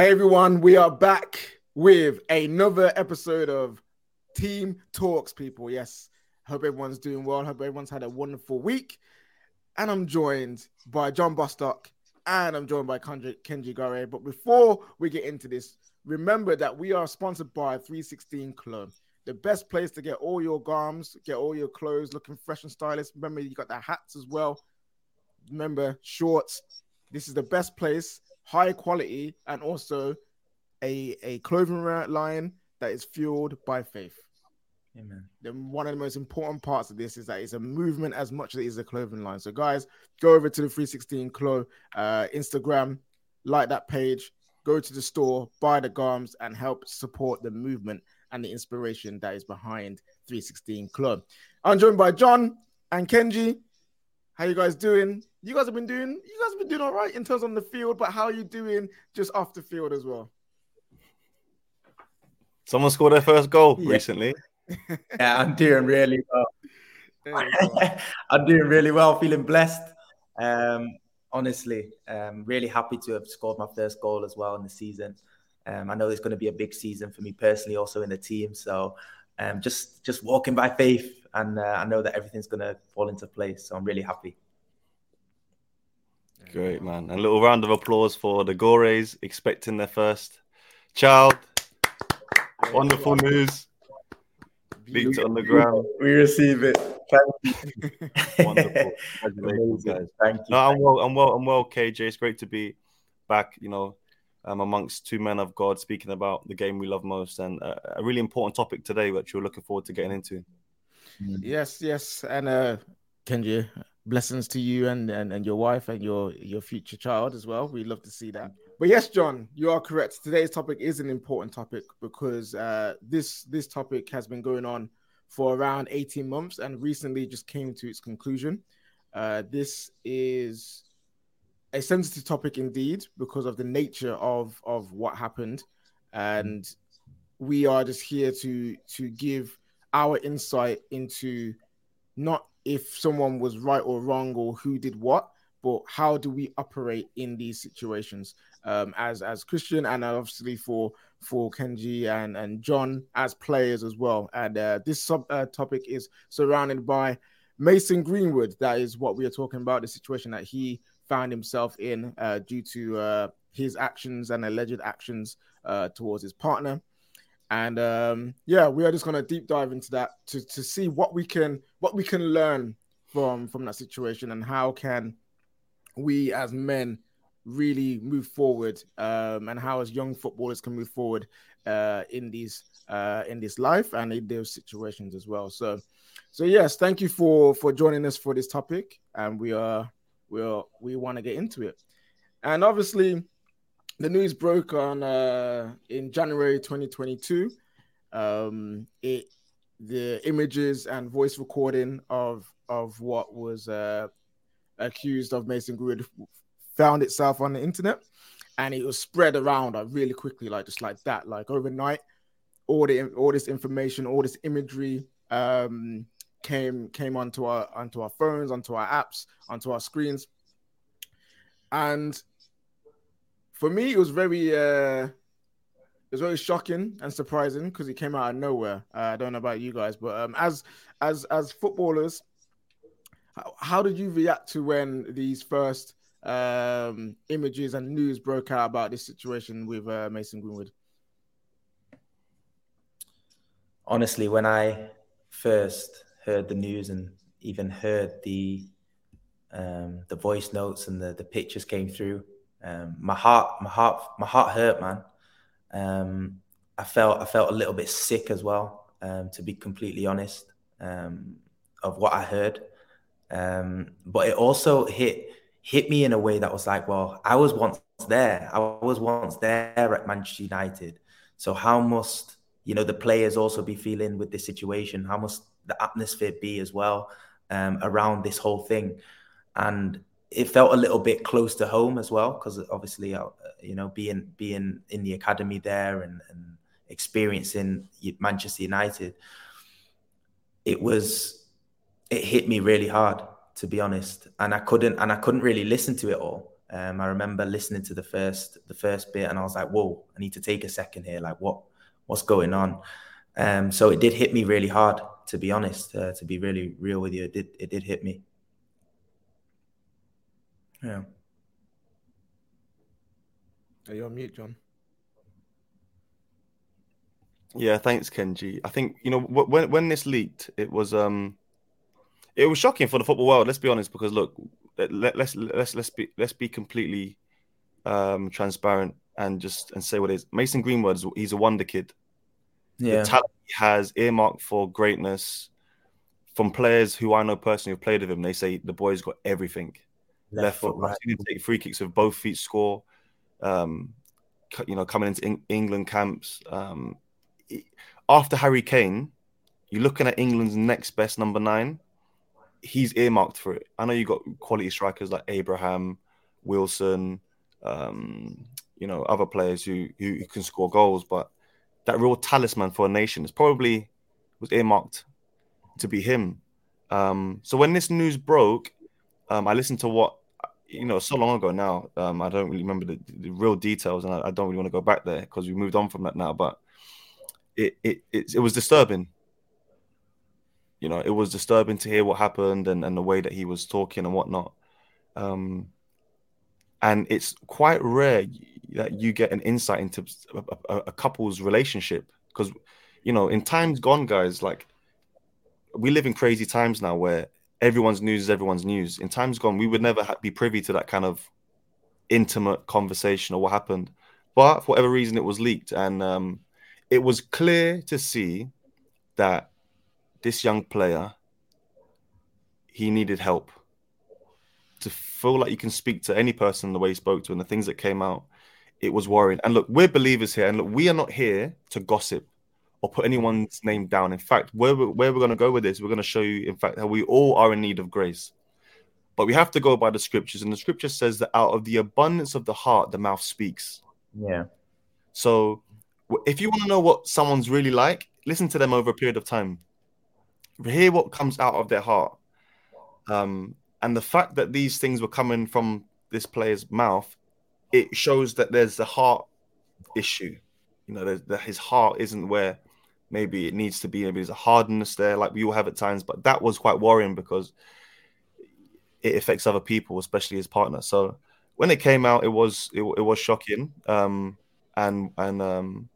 Hey everyone, we are back with another episode of Team Talks, people. Yes, hope everyone's doing well. Hope everyone's had a wonderful week. And I'm joined by John Bostock and I'm joined by Kenji, Gorré. But before we get into this, remember that we are sponsored by 316 Club, the best place to get all your garms, get all your clothes looking fresh and stylish. Remember, you got the hats as well. Remember, shorts. This is the best place high quality, and also a, a clothing line that is fueled by faith. Amen. Then one of the most important parts of this is that it's a movement as much as it is a clothing line. So, guys, go over to the 316 Clo uh, Instagram, like that page, go to the store, buy the garms, and help support the movement and the inspiration that is behind 316 Clo. I'm joined by John and Kenji. How you guys doing? You guys have been doing you guys have been doing all right in terms on the field, but how are you doing just off the field as well? Someone scored their first goal yeah. recently. yeah, I'm doing really well. I'm doing really well, feeling blessed. Um, honestly, um, really happy to have scored my first goal as well in the season. Um, I know it's going to be a big season for me personally, also in the team. So, um, just just walking by faith and uh, I know that everything's going to fall into place. So I'm really happy. Great, man. A little round of applause for the Gorrés expecting their first child. Wonderful news. Leaked on the ground. We receive it. Thank you. Wonderful. Congratulations, guys. Thank you. No, I'm well, I'm well, I'm well, KJ. It's great to be back, you know, um, amongst two men of God speaking about the game we love most and a, a really important topic today, which we're looking forward to getting into. Yes, yes, and uh, Kenji, blessings to you and, and and your wife and your your future child as well. We love to see that. But yes, John, you are correct. Today's topic is an important topic because uh, this this topic has been going on for around 18 months and recently just came to its conclusion. Uh, this is a sensitive topic indeed because of the nature of of what happened, and we are just here to to give our insight into not if someone was right or wrong or who did what, but how do we operate in these situations um, as as Christian and obviously for for Kenji and and John as players as well. And uh, this sub uh, topic is surrounded by Mason Greenwood. That is what we are talking about. The situation that he found himself in uh, due to uh, his actions and alleged actions uh, towards his partner. And um, yeah, we are just gonna deep dive into that to, to see what we can what we can learn from from that situation and how can we as men really move forward um, and how as young footballers can move forward uh, in these uh, in this life and in those situations as well. So so yes, thank you for for joining us for this topic, and we are we are we want to get into it. And obviously, the news broke on uh, in January 2022. Um, it the images and voice recording of of what was uh, accused of Mason Greenwood found itself on the internet, and it was spread around uh, really quickly, like just like that, like overnight. All the all this information, all this imagery um, came came onto our onto our phones, onto our apps, onto our screens, and for me, it was very uh, it was very shocking and surprising because it came out of nowhere. Uh, I don't know about you guys, but um, as as as footballers, how, did you react to when these first um, images and news broke out about this situation with uh, Mason Greenwood? Honestly, when I first heard the news and even heard the um, the voice notes and the, the pictures came through, um, my heart, my heart, my heart hurt, man. Um, I felt, I felt a little bit sick as well, um, to be completely honest, um, of what I heard. Um, but it also hit hit me in a way that was like, well, I was once there. I was once there at Manchester United. So how must you know the players also be feeling with this situation? How must the atmosphere be as well um, around this whole thing? And it felt a little bit close to home as well because obviously uh, you know being being in the academy there and, and experiencing Manchester United it was it hit me really hard to be honest and I couldn't and I couldn't really listen to it all Um, I remember listening to the first the first bit, and I was like, "Whoa, I need to take a second here. Like, what what's going on?" Um, so it did hit me really hard, to be honest. Uh, to be really real with you, it did it did hit me. Yeah. Are you on mute, John? Yeah, thanks, Kenji. I think you know when when this leaked, it was um, it was shocking for the football world. Let's be honest, because look, let, let's let's let's be let's be completely um transparent and just and say what it is. Mason Greenwood is he's a wonder kid. Yeah, the talent he has earmarked for greatness. From players who I know personally have played with him, they say the boy's got everything. Left, Left foot, right. I've take free kicks with both feet, score. Um, you know, coming into England camps. Um, after Harry Kane, you're looking at England's next best number nine he's earmarked for it. I know you got quality strikers like Abraham, Wilson, um, you know, other players who, who, who can score goals, but that real talisman for a nation is probably was earmarked to be him. Um, so when this news broke, um, I listened to what you know so long ago now. Um, I don't really remember the, the real details, and I, I, don't really want to go back there because we moved on from that now. But it it it, it was disturbing you know, it was disturbing to hear what happened and, and the way that he was talking and whatnot. Um, and it's quite rare that you get an insight into a, a, a couple's relationship because, you know, in times gone, guys, like we live in crazy times now where everyone's news is everyone's news. In times gone, we would never be privy to that kind of intimate conversation or what happened. But for whatever reason, it was leaked, and um, it was clear to see that this young player, he needed help to feel like you can speak to any person the way he spoke to and the things that came out. It was worrying. And look, we're believers here, and look, we are not here to gossip or put anyone's name down. In fact, where we're, where we're going to go with this, we're going to show you, in fact, how we all are in need of grace. But we have to go by the scriptures, and the scripture says that out of the abundance of the heart, the mouth speaks. Yeah. So, if you want to know what someone's really like, listen to them over a period of time hear what comes out of their heart. Um, and the fact that these things were coming from this player's mouth, it shows that there's a heart issue. You know, that his heart isn't where maybe it needs to be. Maybe there's a hardness there, like we all have at times. But that was quite worrying because it affects other people, especially his partner. So when it came out, it was it, it was shocking um, and and um,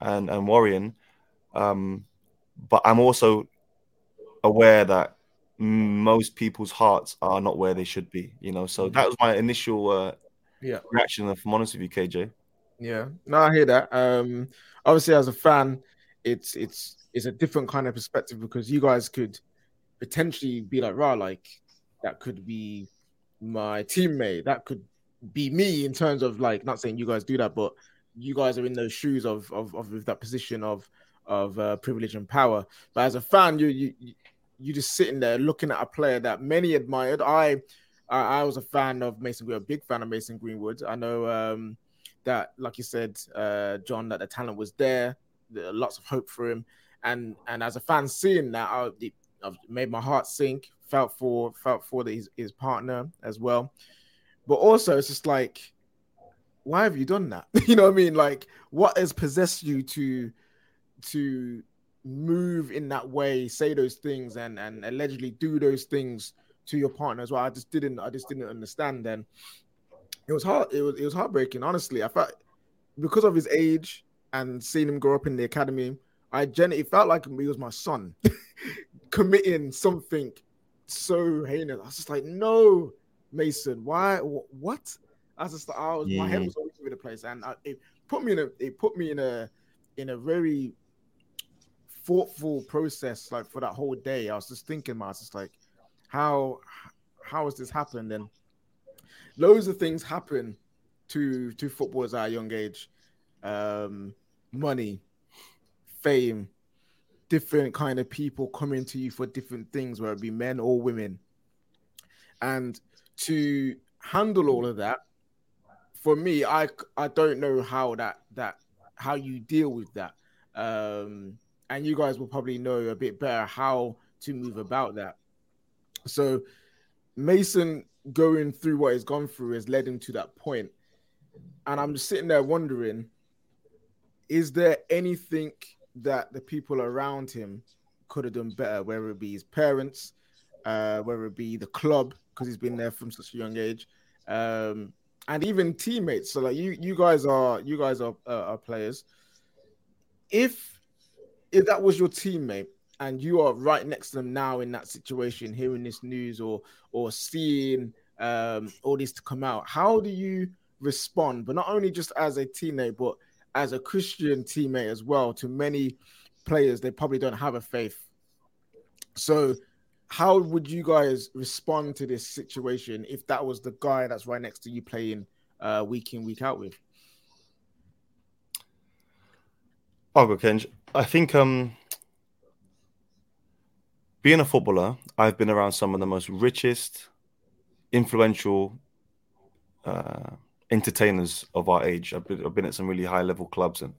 and and worrying. Um, but I'm also aware that most people's hearts are not where they should be. You know, so mm. that was my initial uh, yeah reaction. If I'm honest with you, KJ. Yeah, no, I hear that. Um, obviously, as a fan, it's it's it's a different kind of perspective because you guys could potentially be like, "Rah, like that could be my teammate. That could be me." In terms of like, not saying you guys do that, but you guys are in those shoes of of, of that position of of uh, privilege and power. But as a fan, you you you just sitting there looking at a player that many admired. I I, I was a fan of Mason Greenwood, a big fan of Mason Greenwood. I know um, that, like you said, uh, John, that the talent was there. There lots of hope for him, and and as a fan, seeing that, I, I've made my heart sink. Felt for felt for the, his, his partner as well, but also it's just like, why have you done that? you know what I mean? Like, what has possessed you to to move in that way, say those things, and and allegedly do those things to your partner as well. I just didn't, I just didn't understand. Then it was hard. It was it was heartbreaking. Honestly, I felt because of his age and seeing him grow up in the academy, I genuinely felt like he was my son committing something so heinous. I was just like, no, Mason, why? What? I was just, I was, yeah. my head was all over the place, and I, it put me in a, it put me in a, in a very thoughtful process like for that whole day. I was just thinking, I was just like, how how has this happened? And loads of things happen to to footballers at a young age. Um, money, fame, different kind of people coming to you for different things, whether it be men or women. And to handle all of that, for me, I I don't know how that that how you deal with that. Um, and you guys will probably know a bit better how to move about that. So, Mason, going through what he's gone through has led him to that point. And I'm just sitting there wondering, is there anything that the people around him could have done better, whether it be his parents, uh, whether it be the club, because he's been there from such a young age, um, and even teammates. So like you, you guys are you guys are, uh, are players. If if that was your teammate and you are right next to them now in that situation, hearing this news or or seeing um, all this to come out, how do you respond? But not only just as a teammate, but as a Christian teammate as well. To many players, they probably don't have a faith. So, how would you guys respond to this situation if that was the guy that's right next to you playing uh, week in week out with? I'll go, Kenj. I think um, being a footballer, I've been around some of the most richest, influential uh, entertainers of our age. I've been, I've been, at some really high level clubs, and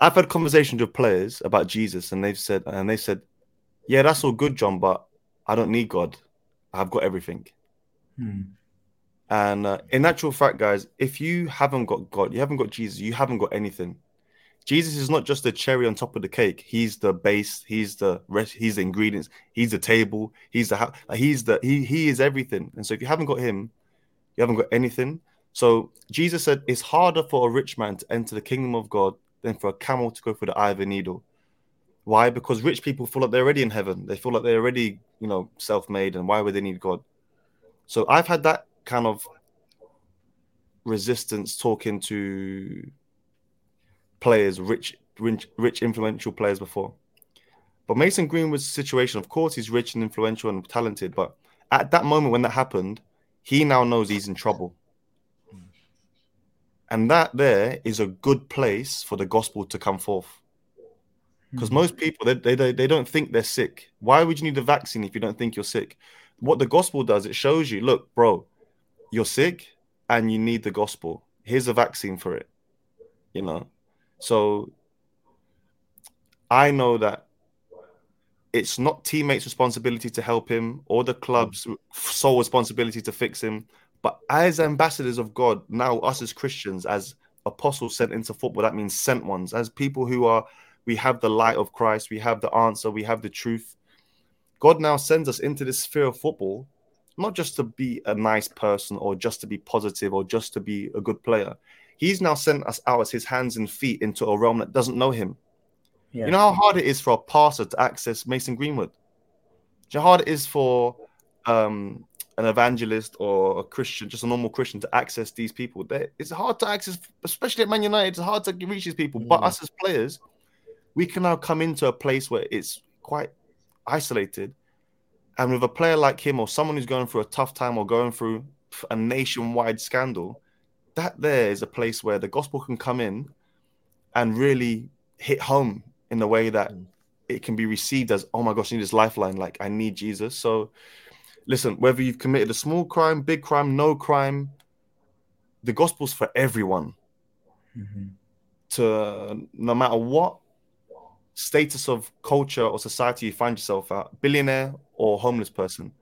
I've had conversations with players about Jesus, and they've said, and they said, "Yeah, that's all good, John, but I don't need God. I've got everything." Hmm. And uh, in actual fact, guys, if you haven't got God, you haven't got Jesus, you haven't got anything. Jesus is not just the cherry on top of the cake. He's the base. He's the rest. He's the ingredients. He's the table. He's the he's the he he is everything. And so if you haven't got him, you haven't got anything. So Jesus said it's harder for a rich man to enter the kingdom of God than for a camel to go through the eye of a needle. Why? Because rich people feel like they're already in heaven. They feel like they're already, you know, self-made, and why would they need God? So I've had that kind of resistance talking to players, rich, rich, rich, influential players before. But Mason Greenwood's situation, of course, he's rich and influential and talented. But at that moment when that happened, he now knows he's in trouble. And that there is a good place for the gospel to come forth. Because hmm. most people, they, they, they don't think they're sick. Why would you need a vaccine if you don't think you're sick? What the gospel does, it shows you, look, bro, you're sick and you need the gospel. Here's a vaccine for it. You know, so I know that it's not teammates' responsibility to help him or the club's sole responsibility to fix him. But as ambassadors of God, now us as Christians, as apostles sent into football, that means sent ones, as people who are, we have the light of Christ, we have the answer, we have the truth. God now sends us into this sphere of football, not just to be a nice person or just to be positive or just to be a good player. He's now sent us out as his hands and feet into a realm that doesn't know him. Yeah. You know how hard it is for a pastor to access Mason Greenwood? you know how hard it is for um, an evangelist or a Christian, just a normal Christian, to access these people? They're, it's hard to access, especially at Man United. It's hard to reach these people. Mm. But us as players, we can now come into a place where it's quite isolated. And with a player like him or someone who's going through a tough time or going through a nationwide scandal, that there is a place where the gospel can come in and really hit home in a way that mm. it can be received as, oh my gosh, I need this lifeline. Like, I need Jesus. So, listen, whether you've committed a small crime, big crime, no crime, the gospel's for everyone. Mm-hmm. To no matter what status of culture or society you find yourself at, billionaire or homeless person,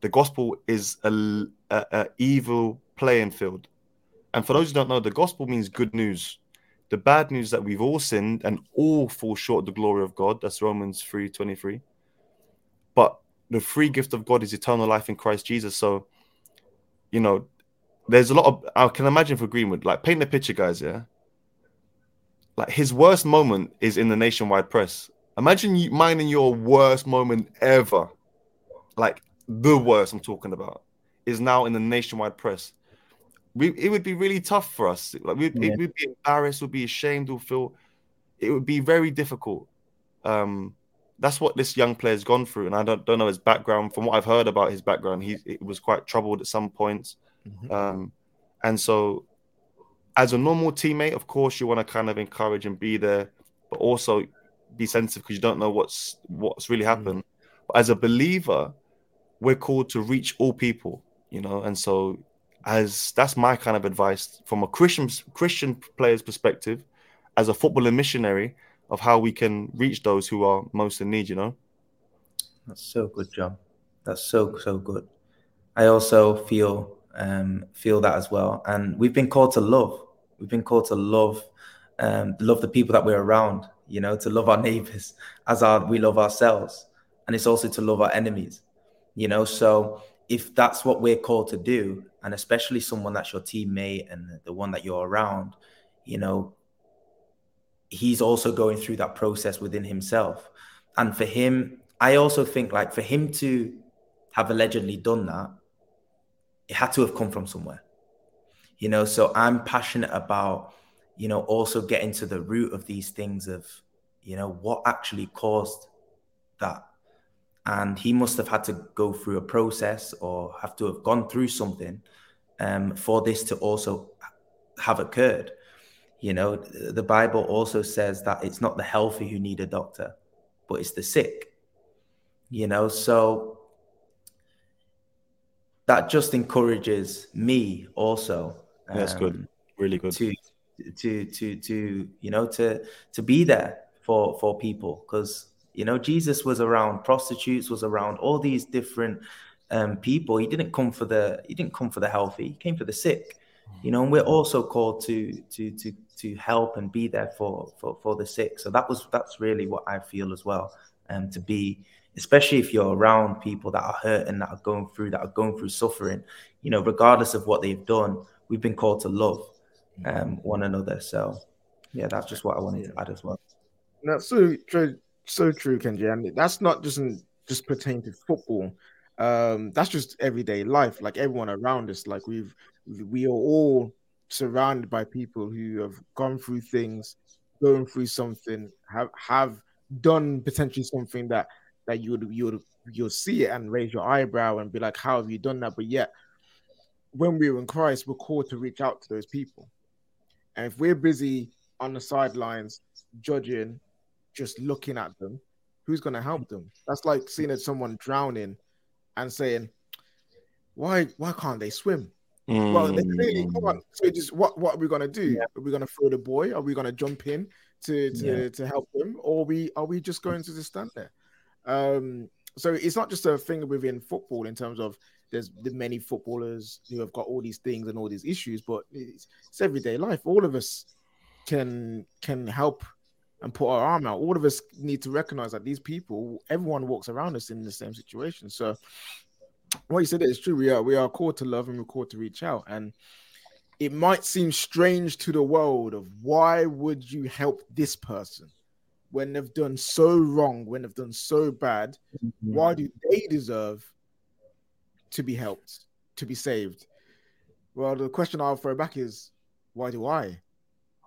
the gospel is a, a, a evil playing field and for those who don't know, the gospel means good news. The bad news that we've all sinned and all fall short of the glory of God. That's Romans 3 23. But the free gift of God is eternal life in Christ Jesus. So, you know, there's a lot of I can imagine for Greenwood, like paint the picture, guys, yeah. Like his worst moment is in the nationwide press. Imagine you minding your worst moment ever. Like the worst I'm talking about is now in the nationwide press we it would be really tough for us. Like we'd, yeah. we'd be embarrassed, we'd be ashamed, we'd feel it would be very difficult. Um, that's what this young player's gone through, and I don't don't know his background. From what I've heard about his background, he it was quite troubled at some points, mm-hmm. um, and so as a normal teammate, of course, you want to kind of encourage and be there, but also be sensitive because you don't know what's what's really happened. Mm-hmm. But as a believer, we're called to reach all people, you know, and so as that's my kind of advice from a Christian Christian player's perspective, as a footballer missionary of how we can reach those who are most in need. You know, that's so good, John. That's so so good. I also feel um, feel that as well. And we've been called to love. We've been called to love, um, love the people that we're around. You know, to love our neighbors as our we love ourselves, and it's also to love our enemies. You know, so if that's what we're called to do, and especially someone that's your teammate and the one that you're around, you know, he's also going through that process within himself. And for him, I also think like for him to have allegedly done that, it had to have come from somewhere. You know, so I'm passionate about, you know, also getting to the root of these things of, you know, what actually caused that. And he must have had to go through a process or have to have gone through something um, for this to also have occurred. You know, the Bible also says that it's not the healthy who need a doctor, but it's the sick. You know, so that just encourages me also. Um, That's good. Really good. To to to to you know to to be there for for people because you know Jesus was around prostitutes, was around all these different um, people. He didn't come for the he didn't come for the healthy. He came for the sick. You know, and we're also called to to to to help and be there for for for the sick. So that was that's really what I feel as well. Um, to be especially if you're around people that are hurt and that are going through, that are going through suffering, you know, regardless of what they've done, we've been called to love um, one another. So, yeah, that's just what I wanted to add as well. That's so true, so true, Kenji, and that's not just just pertain to football. Um, that's just everyday life. Like everyone around us, like we've we are all surrounded by people who have gone through things, going through something, have have done potentially something that that you would you would you'll see it and raise your eyebrow and be like, how have you done that? But yet, when we're in Christ, we're called to reach out to those people. And if we're busy on the sidelines judging, just looking at them, who's going to help them? That's like seeing someone drowning and saying, "Why? Why can't they swim?" Mm. Well, they clearly come on. So just what? What are we going to do? Yeah. Are we going to throw the boy? Are we going to jump in to to, yeah. to help them, or are we are we just going to just stand there? Um, so it's not just a thing within football in terms of there's the many footballers who have got all these things and all these issues, but it's, it's everyday life. All of us can can help and put our arm out. All of us need to recognize that these people, everyone walks around us in the same situation. So what you said is true. We are we are called to love and we're called to reach out. And it might seem strange to the world of why would you help this person? when they've done so wrong, when they've done so bad, mm-hmm. why do they deserve to be helped, to be saved? Well, the question I'll throw back is, why do I?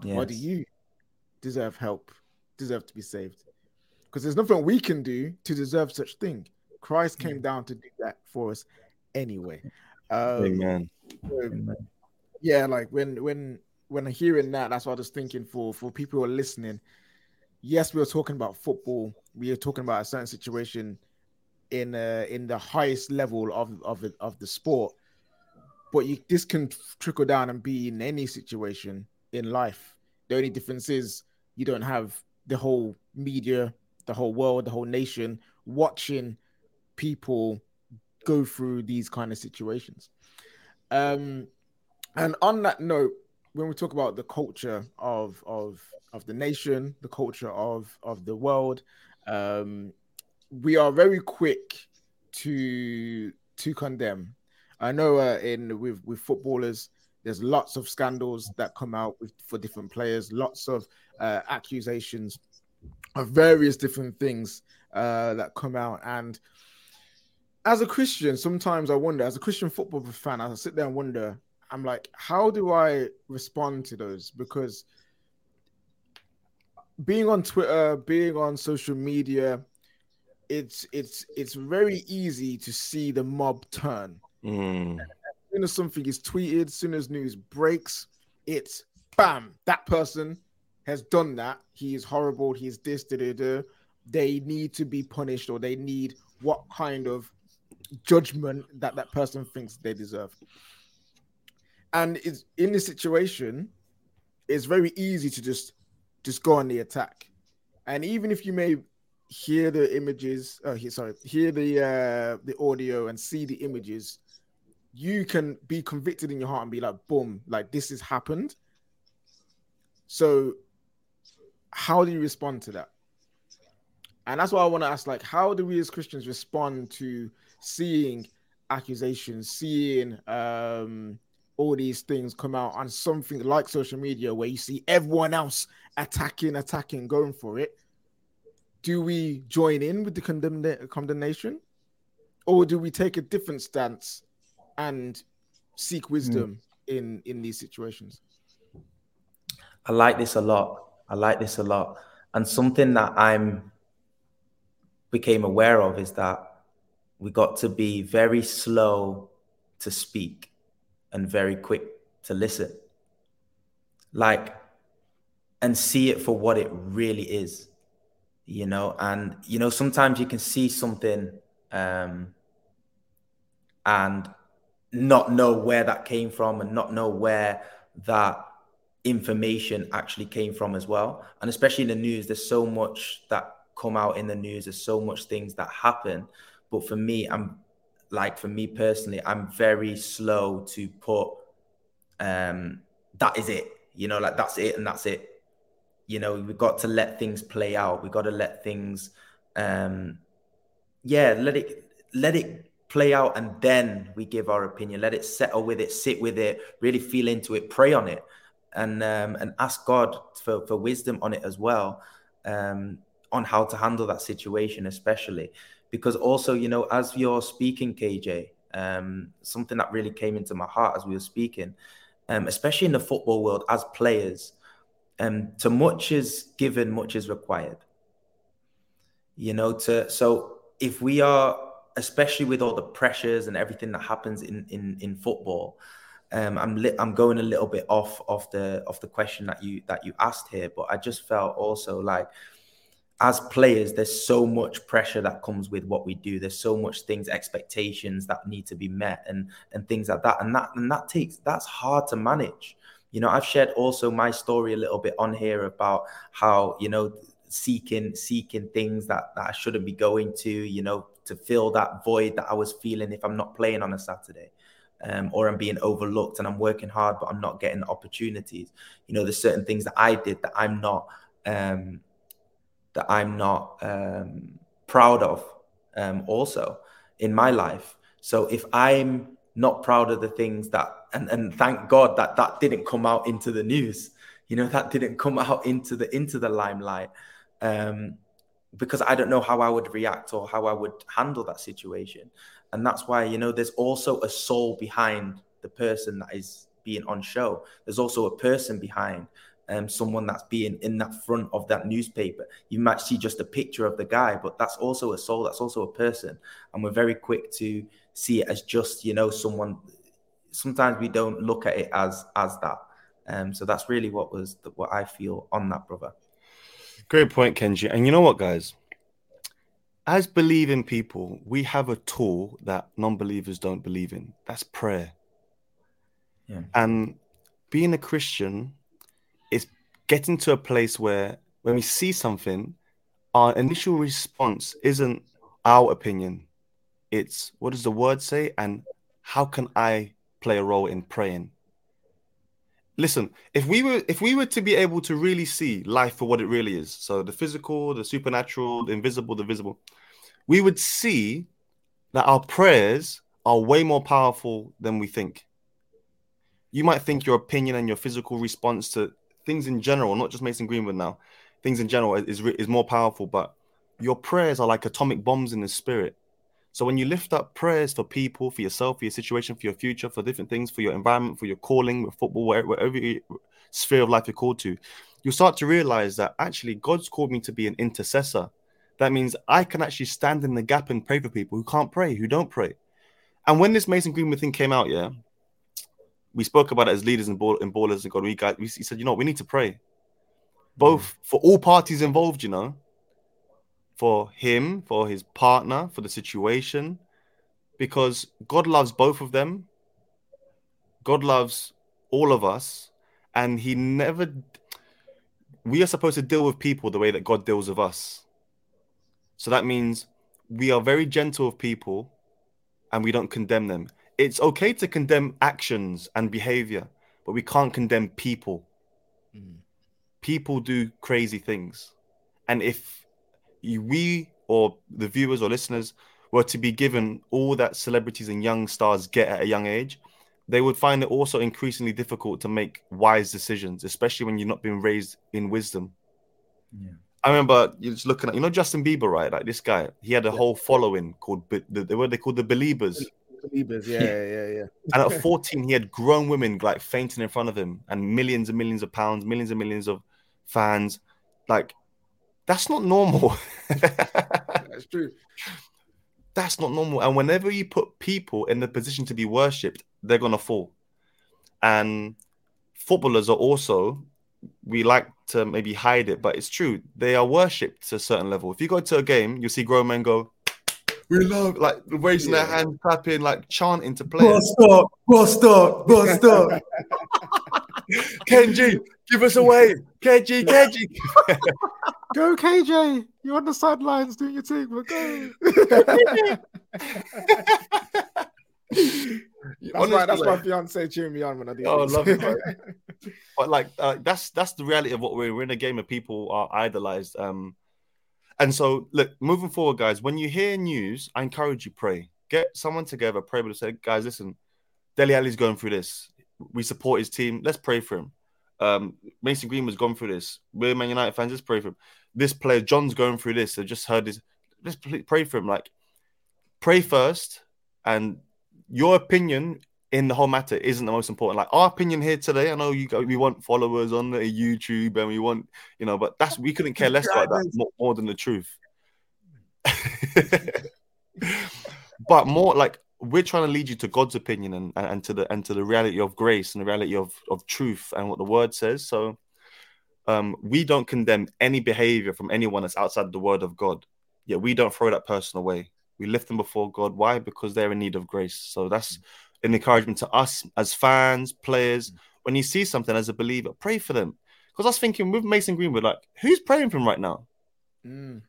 Yes. Why do you deserve help, deserve to be saved? Because there's nothing we can do to deserve such thing. Christ came down to do that for us anyway. Um, Amen. So, yeah, like when when when hearing that, that's what I was thinking for for people who are listening yes, we were talking about football. We are talking about a certain situation in uh, in the highest level of of of the sport. But you, this can trickle down and be in any situation in life. The only difference is you don't have the whole media, the whole world, the whole nation watching people go through these kind of situations. Um, and on that note, when we talk about the culture of of of the nation, the culture of of the world, um, we are very quick to to condemn. I know uh, in with with footballers, there's lots of scandals that come out with for different players, lots of uh, accusations of various different things uh, that come out. And as a Christian, sometimes I wonder, as a Christian football fan, I sit there and wonder, I'm like, how do I respond to those? Because being on Twitter, being on social media, it's it's it's very easy to see the mob turn. Mm. As soon as something is tweeted, as soon as news breaks, it's bam, that person has done that. He is horrible. He's this, da, da, da. They need to be punished, or they need what kind of judgment that that person thinks they deserve. And it's in this situation, it's very easy to just just go on the attack. And even if you may hear the images, uh, sorry, hear the uh, the audio and see the images, you can be convicted in your heart and be like, boom, like this has happened. So, how do you respond to that? And that's why I want to ask, like, how do we as Christians respond to seeing accusations, seeing um, all these things come out on something like social media where you see everyone else attacking, attacking, going for it? Do we join in with the condemn- condemnation? Or do we take a different stance and seek wisdom mm. in in these situations? I like this a lot. I like this a lot. And something that I'm became aware of is that we got to be very slow to speak and very quick to listen. Like, and see it for what it really is, you know. And, you know, sometimes you can see something um, and not know where that came from and not know where that information actually came from as well. And especially in the news, there's so much that come out in the news. There's so much things that happen. But for me, I'm like for me personally, I'm very slow to put um that is it. You know, like that's it and that's it. You know, we've got to let things play out. We've got to let things um yeah, let it let it play out and then we give our opinion. Let it settle with it, sit with it, really feel into it, pray on it, and um, and ask God for, for wisdom on it as well. Um, on how to handle that situation, especially because also, you know, as you're speaking, KJ, um, something that really came into my heart as we were speaking, um, especially in the football world, as players, um, to much is given, much is required. You know, to so if we are, especially with all the pressures and everything that happens in in in football, um, I'm li- I'm going a little bit off of the of the question that you that you asked here, but I just felt also like as players, there's so much pressure that comes with what we do. There's so much things, expectations that need to be met, and and things like that. And that and that takes that's hard to manage. You know, I've shared also my story a little bit on here about how you know seeking seeking things that, that I shouldn't be going to. You know, to fill that void that I was feeling if I'm not playing on a Saturday. Um, or I'm being overlooked and I'm working hard, but I'm not getting opportunities. You know, there's certain things that I did that I'm not um, that I'm not um, proud of um, also in my life. So if I'm not proud of the things that, and, and thank God that that didn't come out into the news, you know, that didn't come out into the into the limelight, um, because I don't know how I would react or how I would handle that situation, and that's why you know there's also a soul behind the person that is being on show. There's also a person behind um, someone that's being in that front of that newspaper. You might see just a picture of the guy, but that's also a soul, that's also a person. And we're very quick to see it as just, you know, someone. Sometimes we don't look at it as as that. Um, so that's really what was the, what I feel on that, brother. Great point, Kenji. And you know what, guys? As believing people, we have a tool that non-believers don't believe in. That's prayer. Yeah. And being a Christian getting to a place where when we see something, our initial response isn't our opinion. It's what does the word say and how can I play a role in praying? Listen, if we were if we were to be able to really see life for what it really is, so the physical, the supernatural, the invisible, the visible, we would see that our prayers are way more powerful than we think. You might think your opinion and your physical response to things in general, not just Mason Greenwood now, things in general is is more powerful. But your prayers are like atomic bombs in the spirit. So when you lift up prayers for people, for yourself, for your situation, for your future, for different things, for your environment, for your calling, with football, wherever, wherever sphere of life you're called to, you'll start to realize that actually God's called me to be an intercessor. That means I can actually stand in the gap and pray for people who can't pray, who don't pray. And when this Mason Greenwood thing came out, yeah, we spoke about it as leaders and, ball, and ballers in God. We got we said, you know, we need to pray, both mm. for all parties involved. You know, for him, for his partner, for the situation, because God loves both of them. God loves all of us, and He never. We are supposed to deal with people the way that God deals with us. So that means we are very gentle with people, and we don't condemn them it's okay to condemn actions and behavior, but we can't condemn people. Mm. People do crazy things. And if we or the viewers or listeners were to be given all that celebrities and young stars get at a young age, they would find it also increasingly difficult to make wise decisions, especially when you're not being raised in wisdom. Yeah. I remember just looking at you know Justin Bieber, right? Like this guy, he had a whole following called the, the what they called the Beliebers. Beliebers, yeah, yeah, yeah. and at 14, he had grown women like fainting in front of him, and millions and millions of pounds, millions and millions of fans. Like, that's not normal. that's true. That's not normal. And whenever you put people in the position to be worshipped, they're gonna fall. And footballers are also we like to maybe hide it, but it's true. They are worshipped to a certain level. If you go to a game, you see grown men go, "We love," like raising yeah. their hand, clapping, like chanting to play. Bust up, bust up, bust up. Kenji, give us away. KG, KG. go, KJ. You're on the sidelines doing your thing, but go. That's Honestly, why that's like, my fiance cheering me on when I do. Oh, love it. but like uh, that's that's the reality of what we're, we're in a game of people are idolized. Um, and so look, moving forward, guys, when you hear news, I encourage you pray. Get someone together, pray, but say, guys, listen, Dele Alli's going through this. We support his team. Let's pray for him. Um, Mason Greenwood's going through this. We're Man United fans. Let's pray for him. This player, John's going through this. I just heard this. Let's pray for him. Like, pray first, and your opinion in the whole matter isn't the most important. Like our opinion here today, I know you go, we want followers on the YouTube and we want, you know, but that's we couldn't care less about that more, more than the truth. but more like we're trying to lead you to God's opinion and, and to the and to the reality of grace and the reality of, of truth and what the word says. So um, we don't condemn any behavior from anyone that's outside the word of God. Yeah, we don't throw that person away. We lift them before God. Why? Because they're in need of grace. So that's an encouragement to us as fans, players. When you see something as a believer, pray for them. Because I was thinking with Mason Greenwood, like, who's praying for him right now? Mm.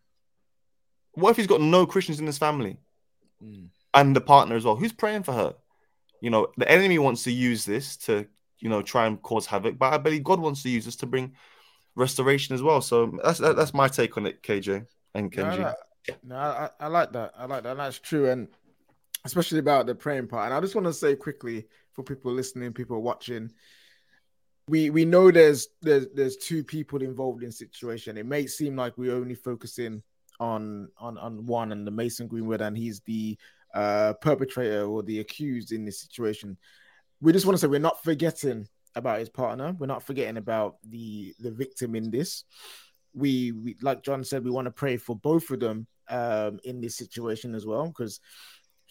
What if he's got no Christians in his family? Mm. And the partner as well. Who's praying for her? You know, the enemy wants to use this to, you know, try and cause havoc, but I believe God wants to use this to bring restoration as well. So that's that's my take on it, KJ and Kenji. No, I, I like that. I like that. That's true, and especially about the praying part. And I just want to say quickly for people listening, people watching, we we know there's there's there's two people involved in situation. It may seem like we're only focusing on on on one and the Mason Greenwood, and he's the uh, perpetrator or the accused in this situation. We just want to say we're not forgetting about his partner. We're not forgetting about the the victim in this. We, we like John said, we want to pray for both of them um, in this situation as well because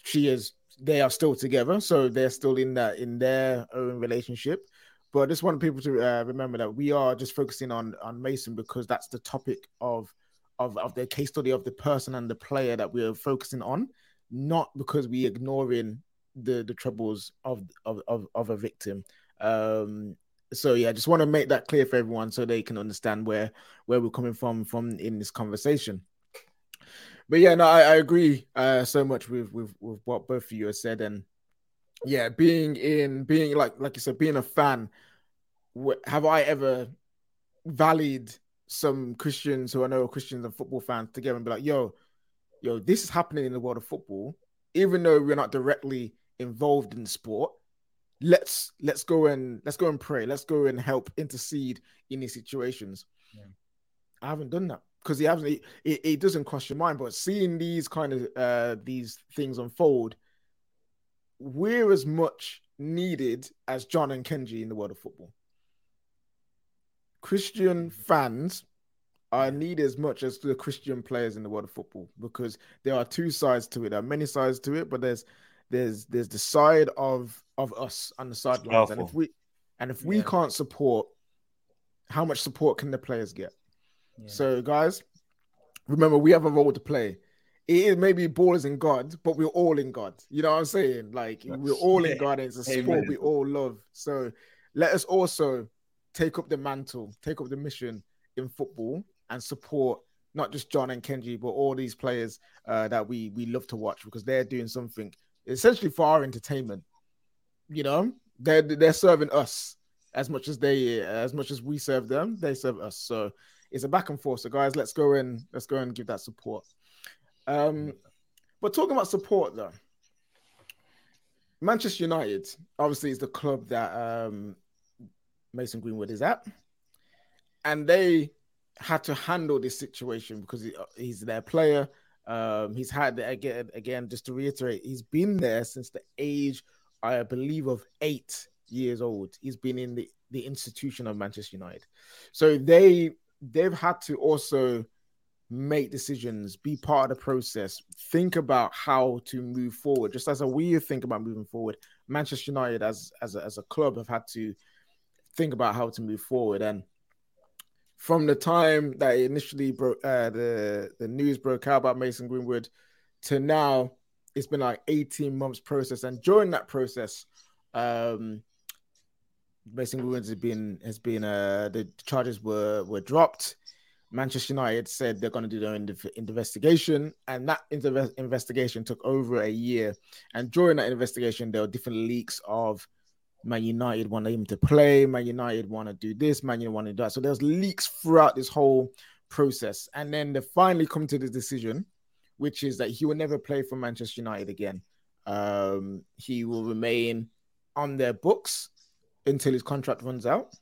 she is they are still together, so they're still in that in their own relationship. But I just want people to uh, remember that we are just focusing on on Mason because that's the topic of of of the case study of the person and the player that we're focusing on, not because we ignoring the the troubles of of of, of a victim. Um, so yeah, I just want to make that clear for everyone so they can understand where where we're coming from from in this conversation but yeah, no, I, I agree uh, so much with, with with what both of you have said, and yeah, being in being like like you said, being a fan. Have I ever valued some Christians who I know are Christians and football fans together and be like, yo, yo, this is happening in the world of football, even though we're not directly involved in sport. Let's let's go and let's go and pray. Let's go and help intercede in these situations. Yeah. I haven't done that because he hasn't. It, it, doesn't cross your mind, but seeing these kind of uh, these things unfold, we're as much needed as John and Kenji in the world of football. Christian fans are needed as much as the Christian players in the world of football because there are two sides to it. There are many sides to it, but there's there's there's the side of of us on the sidelines, and if we and if we yeah. can't support, how much support can the players get? So, guys, remember we have a role to play. It is maybe ballers in God, but we're all in God. You know what I'm saying? Like That's, we're all yeah. in God. it's a sport we all love. So let us also take up the mantle, take up the mission in football and support not just John and Kenji, but all these players uh, that we we love to watch because they're doing something essentially for our entertainment. you know, they're they're serving us as much as they as much as we serve them, they serve us. So it's a back and forth. So guys, let's go and let's go and give that support. Um, but talking about support though, Manchester United obviously is the club that um, Mason Greenwood is at, and they had to handle this situation because he, he's their player. Um, he's had again, again, just to reiterate, he's been there since the age, I believe, of eight years old. He's been in the, the institution of Manchester United. So they they've had to also make decisions, be part of the process, think about how to move forward. Just as a we think about moving forward, Manchester United as as a, as a club have had to think about how to move forward. And from the time that initially broke uh, the the news broke out about Mason Greenwood to now, it's been like 18 months process. And during that process, um, Mason Greenwood has been has been uh, the charges were were dropped. Manchester United said they're going to do their investigation, and that investigation took over a year. And during that investigation, there were different leaks of Man United want him to play, Man United want to do this, Man United want to do that. So there's leaks throughout this whole process. And then they finally come to the decision, which is that he will never play for Manchester United again. Um, he will remain on their books until his contract runs out.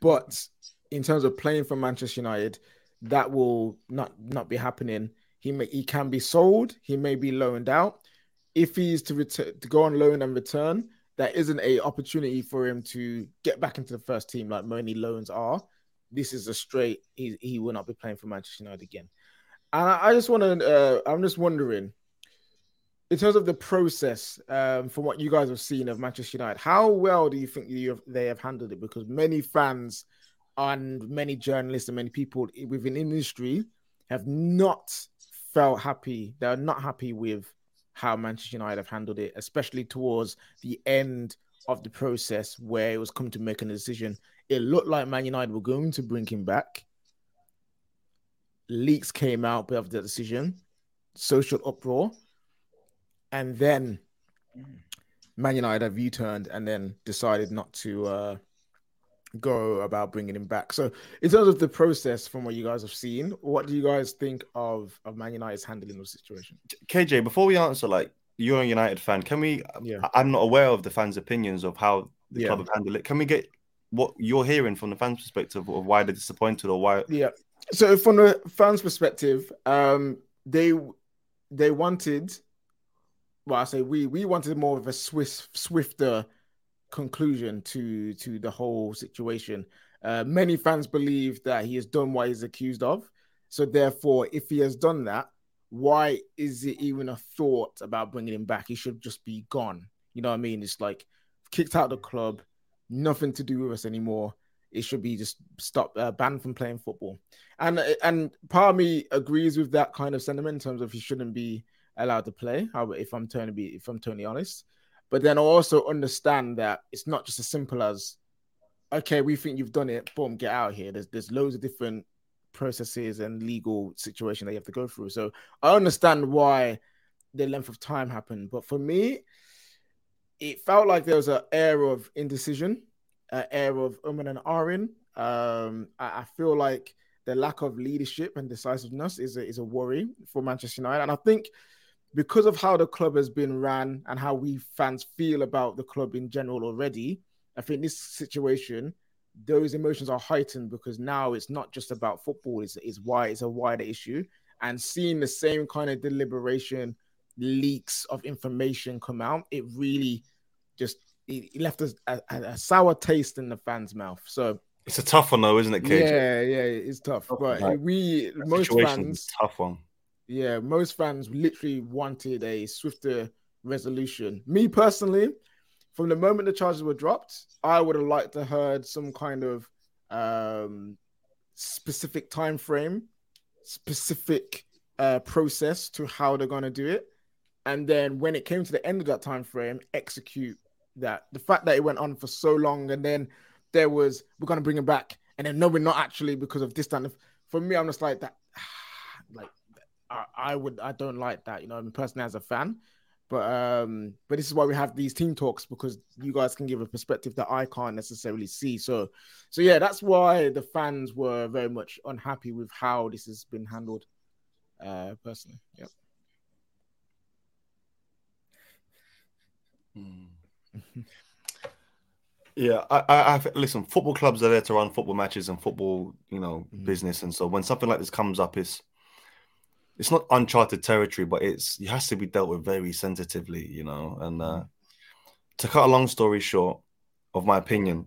But in terms of playing for Manchester United, that will not not be happening. He may he can be sold, he may be loaned out. If he's to return to go on loan and return, that isn't a opportunity for him to get back into the first team like many loans are. This is a straight. He he will not be playing for Manchester United again. And I, I just want to. Uh, I'm just wondering, in terms of the process, um, from what you guys have seen of Manchester United, how well do you think you have, they have handled it? Because many fans and many journalists and many people within industry have not felt happy. They're not happy with how Manchester United have handled it, especially towards the end of the process where it was come to make a decision. It looked like Man United were going to bring him back. Leaks came out of the decision, social uproar, and then Man United have U-turned and then decided not to uh, go about bringing him back. So, in terms of the process, from what you guys have seen, what do you guys think of of Man United's handling of the situation? KJ, before we answer, like you're a United fan, can we? Yeah. I'm not aware of the fans' opinions of how the yeah. club have handled it. Can we get what you're hearing from the fans' perspective of why they're disappointed or why? Yeah. So, from the fans' perspective, um, they they wanted. Well, I say we we wanted more of a swift, swifter conclusion to to the whole situation. Uh, many fans believe that he has done what he's accused of. So therefore, if he has done that, why is it even a thought about bringing him back? He should just be gone. You know what I mean? It's like kicked out the club, nothing to do with us anymore. It should be just stop uh, banned from playing football. And and part of me agrees with that kind of sentiment in terms of he shouldn't be allowed to play. If I'm trying to be, if I'm totally honest, but then I also understand that it's not just as simple as, okay, we think you've done it, boom, get out here. There's there's loads of different processes and legal situation that you have to go through. So I understand why the length of time happened, but for me, it felt like there was an air of indecision, an air of um and ahhing. Um, I, I feel like the lack of leadership and decisiveness is a, is a worry for Manchester United, and I think because of how the club has been ran and how we fans feel about the club in general already, I think this situation, those emotions are heightened because now it's not just about football, it's, it's why it's a wider issue. And seeing the same kind of deliberation, leaks of information come out, it really just it left us a, a, a sour taste in the fans' mouth. So it's a tough one though, isn't it, KJ? Yeah, yeah, it's tough. But we most fans tough one yeah, most fans literally wanted a swifter resolution. Me personally, from the moment the charges were dropped, I would have liked to heard some kind of um, specific time frame, specific uh, process to how they're going to do it, and then when it came to the end of that time frame, execute that. The fact that it went on for so long, and then there was we're going to bring him back, and then no, we're not actually because of this. Of, for me, I'm just like that. Like I, I would I don't like that, you know, I mean, personally as a fan. But um, but this is why we have these team talks because you guys can give a perspective that I can't necessarily see. So, so yeah, that's why the fans were very much unhappy with how this has been handled. Uh, personally, yep. Hmm. Yeah, I, I, I, listen. Football clubs are there to run football matches and football, you know, mm. business. And so when something like this comes up, it's it's not uncharted territory, but it's it has to be dealt with very sensitively, you know. And uh, mm. to cut a long story short, of my opinion,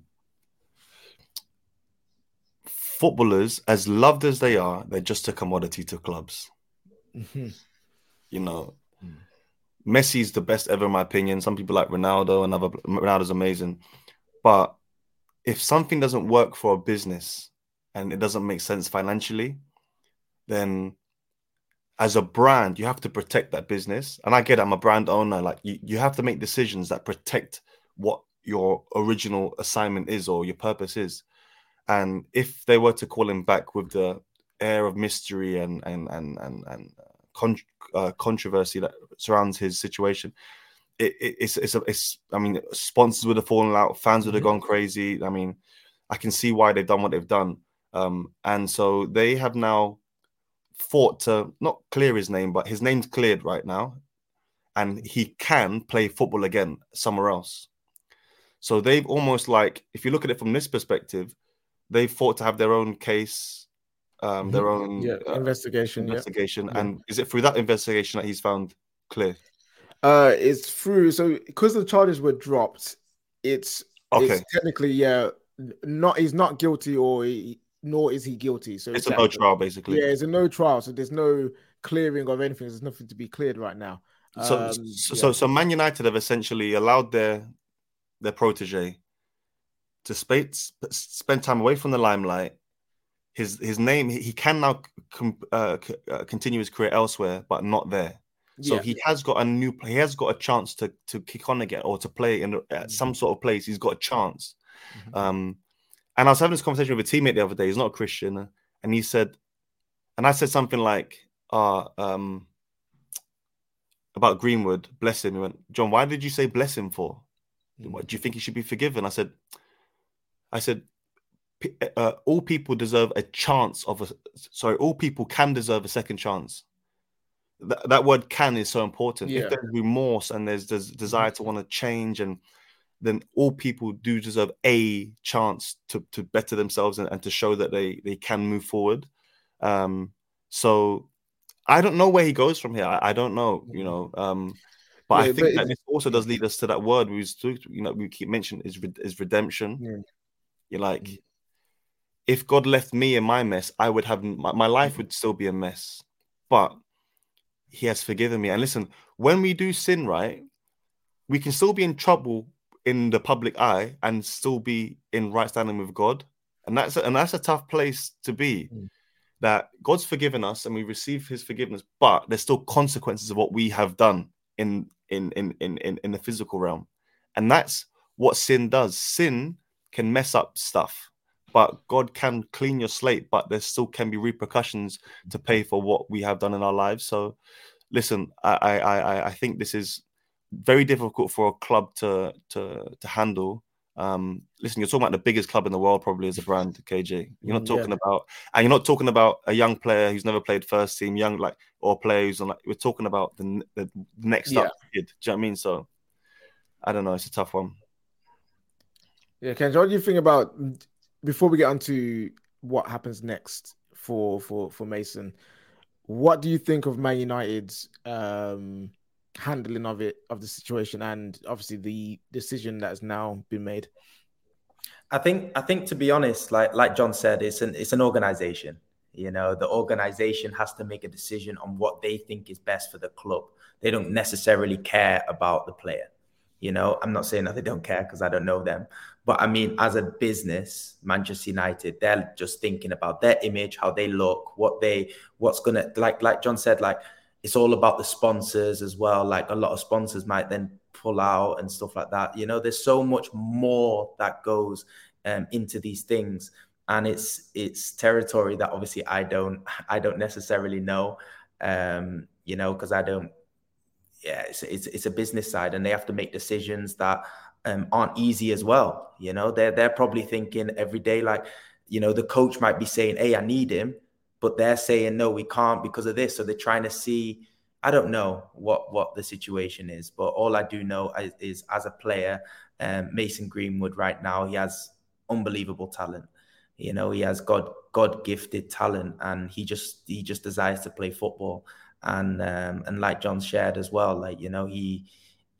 footballers, as loved as they are, they're just a commodity to clubs. Mm-hmm. You know, mm. Messi's the best ever, in my opinion. Some people like Ronaldo, another Ronaldo's amazing. But if something doesn't work for a business and it doesn't make sense financially, then as a brand, you have to protect that business. And I get I'm a brand owner. Like you, you have to make decisions that protect what your original assignment is or your purpose is. And if they were to call him back with the air of mystery and and and and, and uh, con- uh, controversy that surrounds his situation, it, it, it's it's a, it's. I mean, sponsors would have fallen out, fans would have mm-hmm. gone crazy. I mean, I can see why they've done what they've done, um, and so they have now fought to not clear his name, but his name's cleared right now, and he can play football again somewhere else. So they've almost like, if you look at it from this perspective, they've fought to have their own case, um, their mm-hmm. own yeah, uh, investigation. Investigation, yeah. and is it through that investigation that he's found clear? Uh, it's through. So because the charges were dropped, it's okay. It's technically, yeah, not he's not guilty or he, nor is he guilty. So it's a no trial, basically. Yeah, it's a no trial. So there's no clearing of anything. There's nothing to be cleared right now. So, um, so, yeah. so, so Man United have essentially allowed their their protege to spend spend time away from the limelight. His his name he can now com, uh, uh, continue his career elsewhere, but not there. So yeah. he has got a new, he has got a chance to to kick on again or to play in mm-hmm. some sort of place. He's got a chance. Mm-hmm. Um, and I was having this conversation with a teammate the other day. He's not a Christian, and he said, and I said something like, "Ah, uh, um, about Greenwood, bless him." He went, "John, why did you say bless him for? Mm-hmm. What, do you think he should be forgiven?" I said, "I said." Uh, all people deserve a chance of a sorry all people can deserve a second chance that, that word can is so important. Yeah. If there's remorse and there's, there's desire to want to change, and then all people do deserve a chance to, to better themselves and, and to show that they, they can move forward. Um, so I don't know where he goes from here. I, I don't know, you know. Um, but yeah, I think but that this also does lead us to that word we was, you know, we keep mentioning is is redemption. Yeah. You're like, mm. if God left me in my mess, I would have my, my life would still be a mess. But he has forgiven me. And listen, when we do sin, right, we can still be in trouble in the public eye and still be in right standing with God. And that's a, and that's a tough place to be. Mm. That God's forgiven us and we receive his forgiveness, but there's still consequences of what we have done in in in in in, in the physical realm. And that's what sin does. Sin can mess up stuff but God can clean your slate, but there still can be repercussions to pay for what we have done in our lives. So, listen, I I I, I think this is very difficult for a club to to to handle. Um, listen, you're talking about the biggest club in the world, probably as a brand, KJ. You're not mm, talking yeah. about, and you're not talking about a young player who's never played first team, young like or players on like. We're talking about the, the next yeah. up kid. Do you know what I mean? So, I don't know. It's a tough one. Yeah, Kenji, what do you think about before we get on to what happens next for for for Mason, what do you think of Man United's um, handling of it of the situation and obviously the decision that has now been made? I think I think to be honest, like like John said, it's an it's an organization. You know, the organization has to make a decision on what they think is best for the club. They don't necessarily care about the player. You know, I'm not saying that they don't care because I don't know them, but I mean, as a business, Manchester United, they're just thinking about their image, how they look, what they, what's gonna like. Like John said, like it's all about the sponsors as well. Like a lot of sponsors might then pull out and stuff like that. You know, there's so much more that goes um, into these things, and it's it's territory that obviously I don't I don't necessarily know. Um, you know, because I don't yeah, it's, it's, it's a business side, and they have to make decisions that um, aren't easy as well. You know, they're they're probably thinking every day like, you know, the coach might be saying, "Hey, I need him," but they're saying, "No, we can't because of this." So they're trying to see. I don't know what what the situation is, but all I do know is, is as a player, um, Mason Greenwood right now he has unbelievable talent. You know, he has God God gifted talent, and he just he just desires to play football. And um, and like John shared as well, like you know he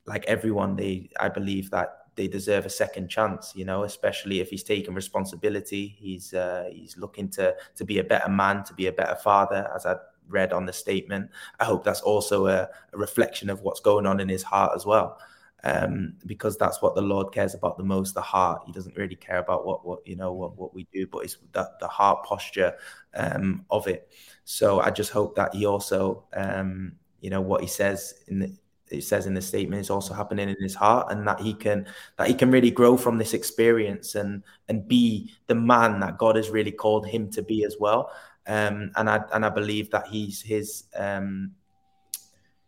like everyone, they I believe that they deserve a second chance. You know, especially if he's taking responsibility. He's uh, he's looking to to be a better man, to be a better father, as I read on the statement. I hope that's also a, a reflection of what's going on in his heart as well. Um, because that's what the Lord cares about the most, the heart. He doesn't really care about what, what you know, what, what we do, but it's that the heart posture um, of it. So I just hope that he also, um, you know, what he says in the, it says in the statement is also happening in his heart and that he can that he can really grow from this experience and and be the man that God has really called him to be as well. Um, and I and I believe that he's his um,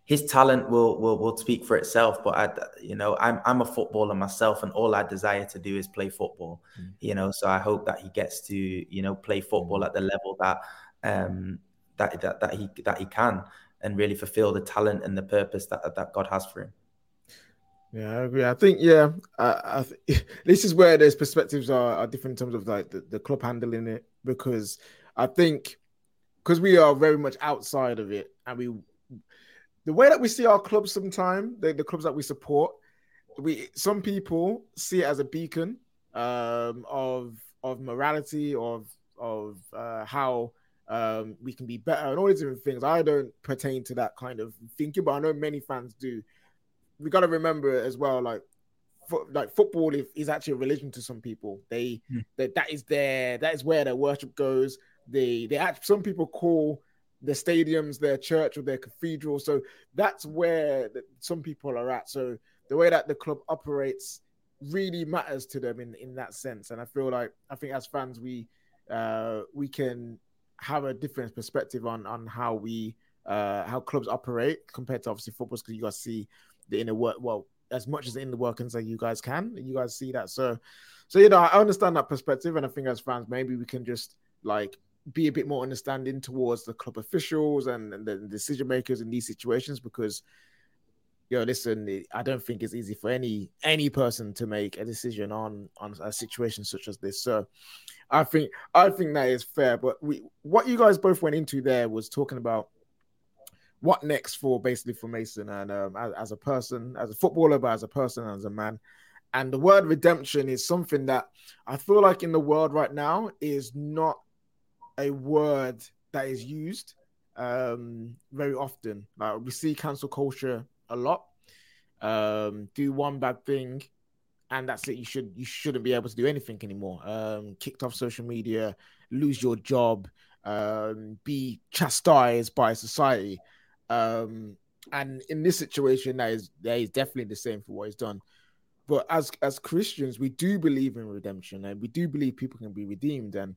his talent will, will will speak for itself. But I you know I'm I'm a footballer myself and all I desire to do is play football. Mm. you know so I hope that he gets to you know play football at the level that um that that, that he that he can and really fulfill the talent and the purpose that that God has for him. Yeah, I agree. I think yeah, I, I this is where those perspectives are, are different in terms of like the, the club handling it because I think because we are very much outside of it and we the way that we see our clubs sometimes the, the clubs that we support we some people see it as a beacon um, of of morality of of uh, how um, we can be better and all these different things. I don't pertain to that kind of thinking, but I know many fans do. We got to remember as well, like, fo- like football is, is, actually a religion to some people. They, mm. they that is their that is where their worship goes. They they act, some people call the stadiums their church or their cathedral. So that's where the, some people are at. So the way that the club operates really matters to them in in that sense. And I feel like I think as fans we uh we can have a different perspective on on how we uh how clubs operate compared to obviously footballs because you guys see the inner work well as much as in the workings that you guys can you guys see that. So so you know i understand that perspective and i think as fans maybe we can just like be a bit more understanding towards the club officials and, and the decision makers in these situations because yo listen i don't think it's easy for any any person to make a decision on on a situation such as this so I think I think that is fair. But we what you guys both went into there was talking about what next for basically for Mason and um, as, as, a person, as a footballer, but as a person, as a man. And the word redemption is something that I feel like in the world right now is not a word that is used um, very often. Like we see cancel culture a lot. Um, do one bad thing and that's it. You should you shouldn't be able to do anything anymore. Um, kicked off social media, lose your job, um, be chastised by society. Um, and in this situation, that is that is definitely the same for what he's done. But as as Christians, we do believe in redemption, and we do believe people can be redeemed. And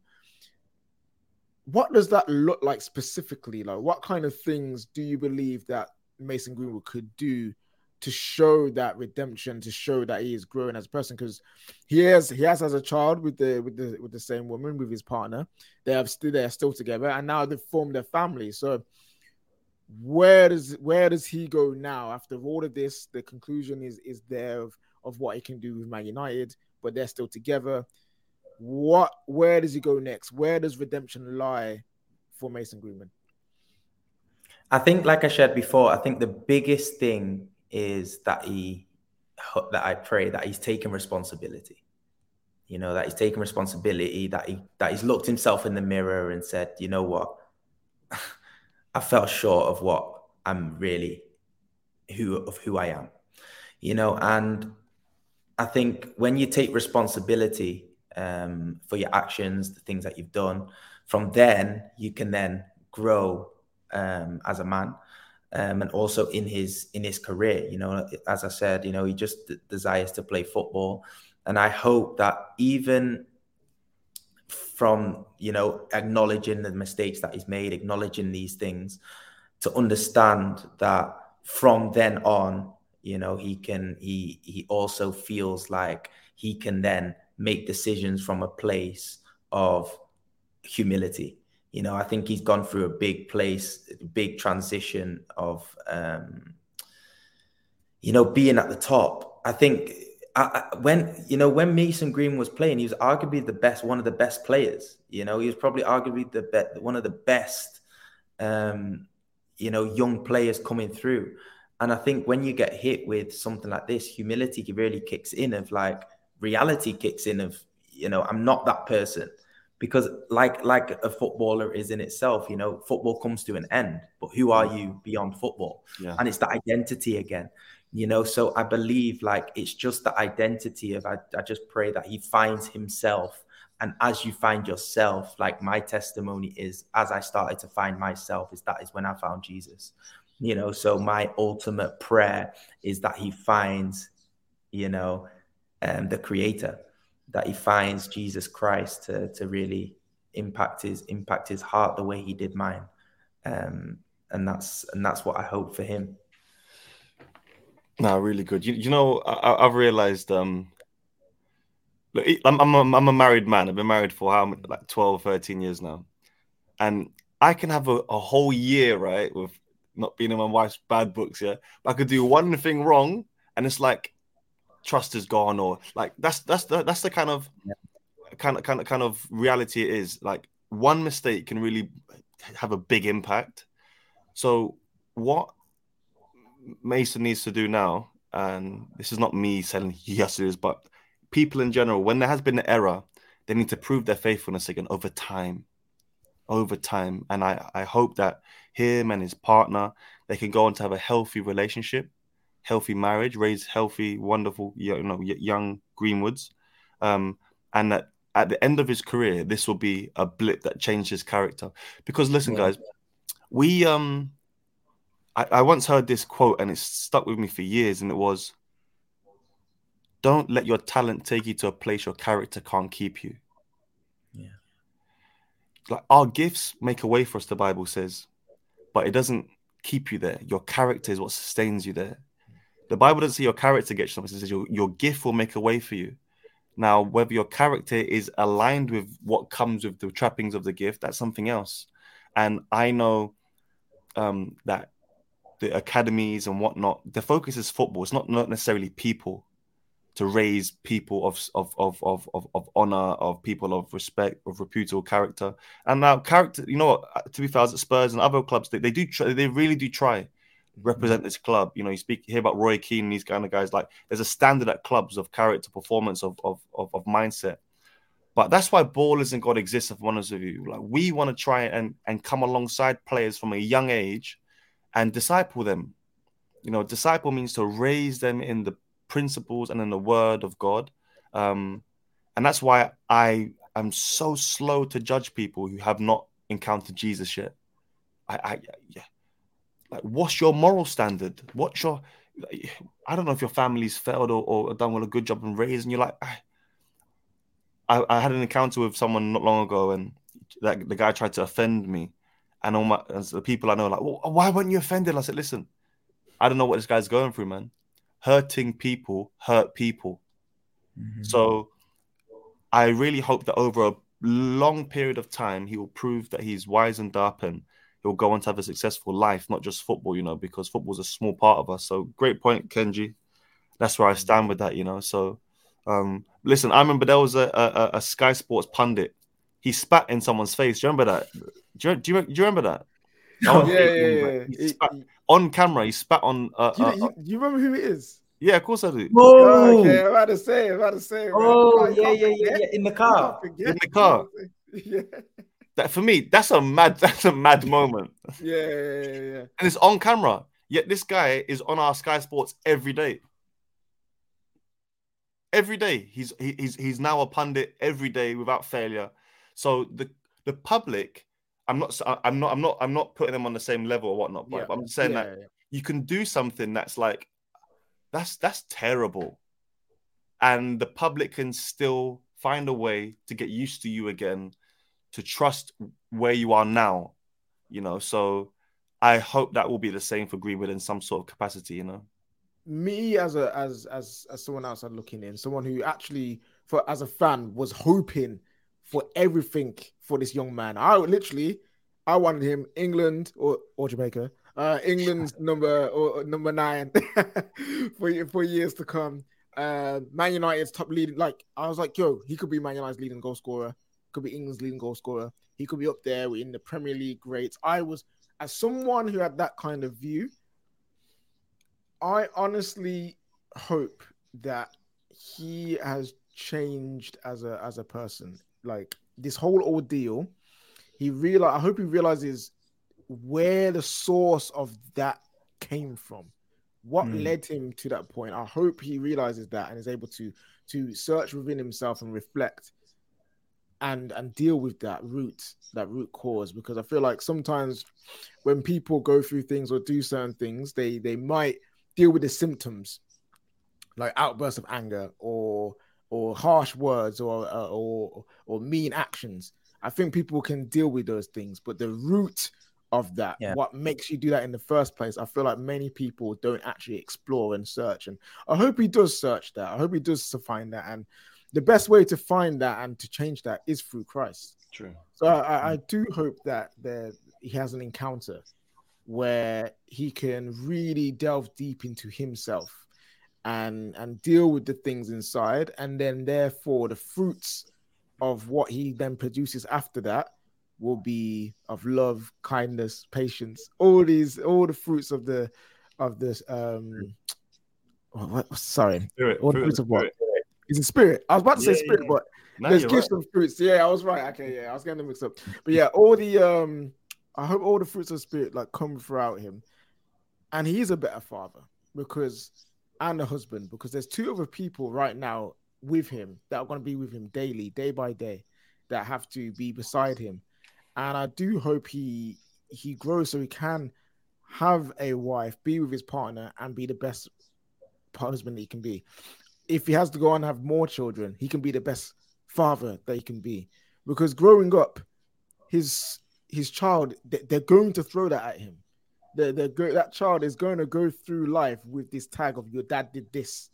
what does that look like specifically? Like, what kind of things do you believe that Mason Greenwood could do to show that redemption, to show that he is growing as a person, because he has he has as a child with the with the with the same woman with his partner. They have still they're still together, and now they've formed a family. So where does where does he go now after all of this? The conclusion is is there of, of what he can do with Man United, but they're still together. What where does he go next? Where does redemption lie for Mason Greenwood? I think, like I shared before, I think the biggest thing is that he that I pray that he's taken responsibility. You know, that he's taken responsibility, that he that he's looked himself in the mirror and said, you know what? I fell short of what I'm really who of who I am. You know, and I think when you take responsibility um, for your actions, the things that you've done, from then you can then grow um, as a man um, and also in his in his career. You know, as I said, you know, he just d- desires to play football, and I hope that even from you know acknowledging the mistakes that he's made, acknowledging these things, to understand that from then on, you know, he can he he also feels like he can then make decisions from a place of humility. You know, I think he's gone through a big place, big transition of um, you know, being at the top. I think I, I, when you know when Mason Green was playing, he was arguably the best, one of the best players. You know, he was probably arguably the be- one of the best, um, you know, young players coming through. And I think when you get hit with something like this, humility really kicks in. Of like reality kicks in. Of you know, I'm not that person because like like a footballer is in itself you know football comes to an end but who are you beyond football? Yeah. and it's the identity again you know? So i believe like it's just the identity of I, I just pray that he finds himself. And as you find yourself like my testimony is as i started to find myself is that is when i found jesus you know? So my ultimate prayer is that he finds you know um, the creator that he finds jesus christ to, to really impact his impact his heart the way he did mine um, and that's and that's what i hope for him no, really good. You, you know, I, have realized. Um, look, I'm I'm a, I'm a married man. I've been married for how like 12, 13 years now, and I can have a, a whole year right with not being in my wife's bad books. Yeah, but I could do one thing wrong, and it's like trust is gone, or like that's that's the that's the kind of yeah. kind of kind of kind of reality it is. Like one mistake can really have a big impact. So what Mason needs to do now, and this is not me saying yes to this, but people in general, when there has been an error, they need to prove their faithfulness again over time. Over time. And I, I hope that him and his partner, they can go on to have a healthy relationship, healthy marriage, raise healthy, wonderful, you know, young Greenwoods. Um, and that at the end of his career, this will be a blip that changed his character. Because listen, yeah. guys, we um I, I once heard this quote and it stuck with me for years, and it was don't let your talent take you to a place your character can't keep you. Yeah. Like our gifts make a way for us, the Bible says, but it doesn't keep you there. Your character is what sustains you there. The Bible doesn't say your character gets something, it says your, your gift will make a way for you. Now, whether your character is aligned with what comes with the trappings of the gift, that's something else. And I know um, that the academies and whatnot, the focus is football. It's not not necessarily people to raise people of of of of of, of honor, of people of respect, of reputable character. And now character, you know, uh, to be fair, at Spurs and other clubs, they, they do try, they really do try represent this club. You know, you speak hear about Roy Keane, these kind of guys. Like, there's a standard at clubs of character, performance, of of of, of mindset. But that's why ballers in God exists. If one of you, like, we want to try and and come alongside players from a young age and disciple them. You know, disciple means to raise them in the principles and in the word of God. Um, and that's why I am so slow to judge people who have not encountered Jesus yet. I, I yeah. Like, what's your moral standard? What's your I don't know if your family's failed or, or done well a good job in raising You're Like, I, I had an encounter with someone not long ago, and that the guy tried to offend me, and all my and the people I know like, well, why weren't you offended? I said, listen, I don't know what this guy's going through, man. Hurting people hurt people. Mm-hmm. So I really hope that over a long period of time, he will prove that he's wizened up and he'll go on to have a successful life, not just football, you know, because football's a small part of us. So great point, Kenji. That's where I stand with that, you know. So um, listen, I remember there was a, a, a Sky Sports pundit. He spat in someone's face. Do you remember that? Do you, do you, do you remember that? Oh, yeah, yeah, yeah. Spat, on camera, he spat on. Uh, do, you, uh, you, do you remember who it is? Yeah, of course I do. Oh, okay, I'm about to say, I'm about to say. Oh, yeah, yeah, yeah, yeah, in the car. In the car. yeah. That for me, that's a mad, that's a mad moment. yeah, yeah, yeah, yeah. And it's on camera. Yet this guy is on our Sky Sports every day. Every day, he's he's he's now a pundit every day without failure. So the the public I'm not I'm not I'm not I'm not putting them on the same level or whatnot, but yeah. I'm saying yeah, that yeah. you can do something that's like that's that's terrible. And the public can still find a way to get used to you again, to trust where you are now. You know, so I hope that will be the same for Greenwood in some sort of capacity, you know. Me as a as as as someone outside looking in, someone who actually for as a fan was hoping for everything for this young man. I literally I wanted him England or or Jamaica, uh, England's number or number nine for for years to come. Uh, Man United's top leading. Like I was like, yo, he could be Man United's leading goal scorer. Could be England's leading goal scorer. He could be up there in the Premier League greats. I was as someone who had that kind of view. I honestly hope that he has changed as a as a person. Like this whole ordeal, he realize. I hope he realizes where the source of that came from. What mm. led him to that point? I hope he realizes that and is able to to search within himself and reflect and and deal with that root that root cause because i feel like sometimes when people go through things or do certain things they they might deal with the symptoms like outbursts of anger or or harsh words or uh, or or mean actions. I think people can deal with those things but the root of that yeah. what makes you do that in the first place i feel like many people don't actually explore and search. And i hope he does search that. I hope he does find that. And the best way to find that and to change that is through christ. True. So i, I do hope that there he has an encounter where he can really delve deep into himself and and deal with the things inside and then therefore the fruits of what he then produces after that will be of love kindness patience all these all the fruits of the of this um what, sorry. Spirit, all the fruits of what he's a spirit i was about to yeah, say spirit yeah. but no, there's gifts right. and fruits yeah i was right okay yeah i was getting them mixed up but yeah all the um I hope all the fruits of spirit like come throughout him, and he's a better father because and a husband because there's two other people right now with him that are going to be with him daily, day by day, that have to be beside him, and I do hope he he grows so he can have a wife, be with his partner, and be the best husband he can be. If he has to go on and have more children, he can be the best father that he can be. Because growing up, his his child, they're going to throw that at him. They're, they're go, that child is going to go through life with this tag of your dad did this.